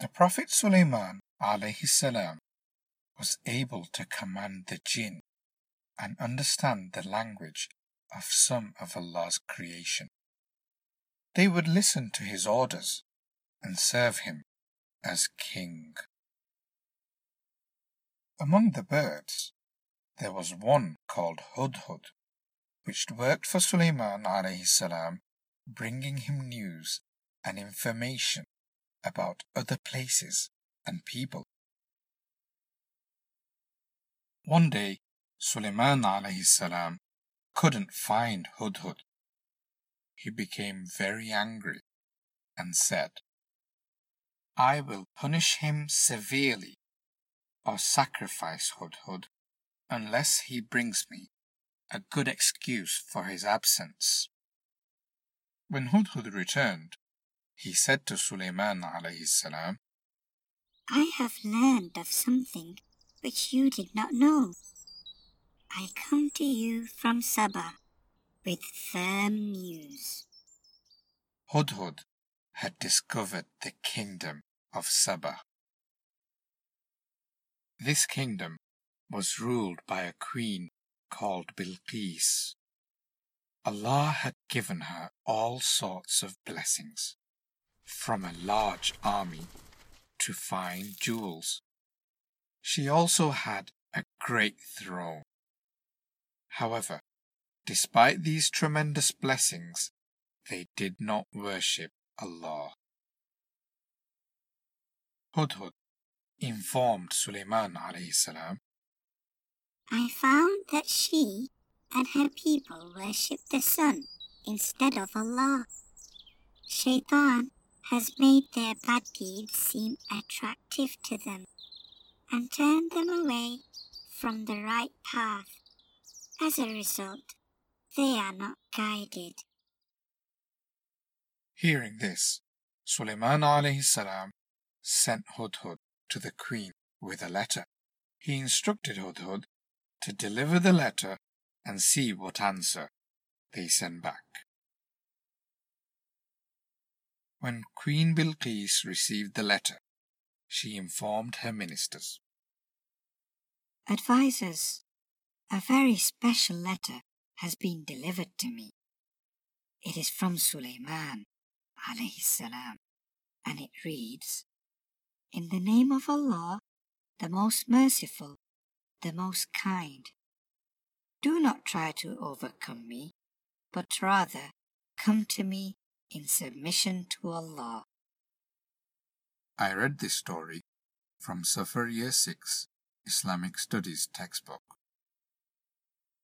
The Prophet Sulaiman salam was able to command the jinn and understand the language of some of Allah's creation. They would listen to his orders and serve him as king. Among the birds, there was one called Hudhud, which worked for Sulaiman salam, bringing him news and information about other places and people. One day, Sulaiman alayhi salam couldn't find Hudhud. He became very angry and said, I will punish him severely or sacrifice Hudhud unless he brings me a good excuse for his absence. When Hudhud returned, he said to Sulaiman alayhi salam, I have learned of something which you did not know. I come to you from Saba with firm news. Hudhud had discovered the kingdom of Saba. This kingdom was ruled by a queen called Bilqis. Allah had given her all sorts of blessings, from a large army to find jewels. She also had a great throne. However, despite these tremendous blessings, they did not worship Allah. Hudhud informed Sulaiman alayhi salam I found that she and her people worship the sun instead of Allah. Shaitan has made their bad deeds seem attractive to them and turned them away from the right path. As a result, they are not guided. Hearing this, Sulaiman alayhi salam sent Hudhud to the queen with a letter. He instructed Hudhud to deliver the letter and see what answer they send back. When Queen Bilqis received the letter, she informed her ministers. Advisers, a very special letter has been delivered to me. It is from Sulaiman, alayhi salam, and it reads, In the name of Allah, the most merciful, the most kind. Do not try to overcome me, but rather come to me in submission to Allah. I read this story from Safar Year 6 Islamic Studies textbook.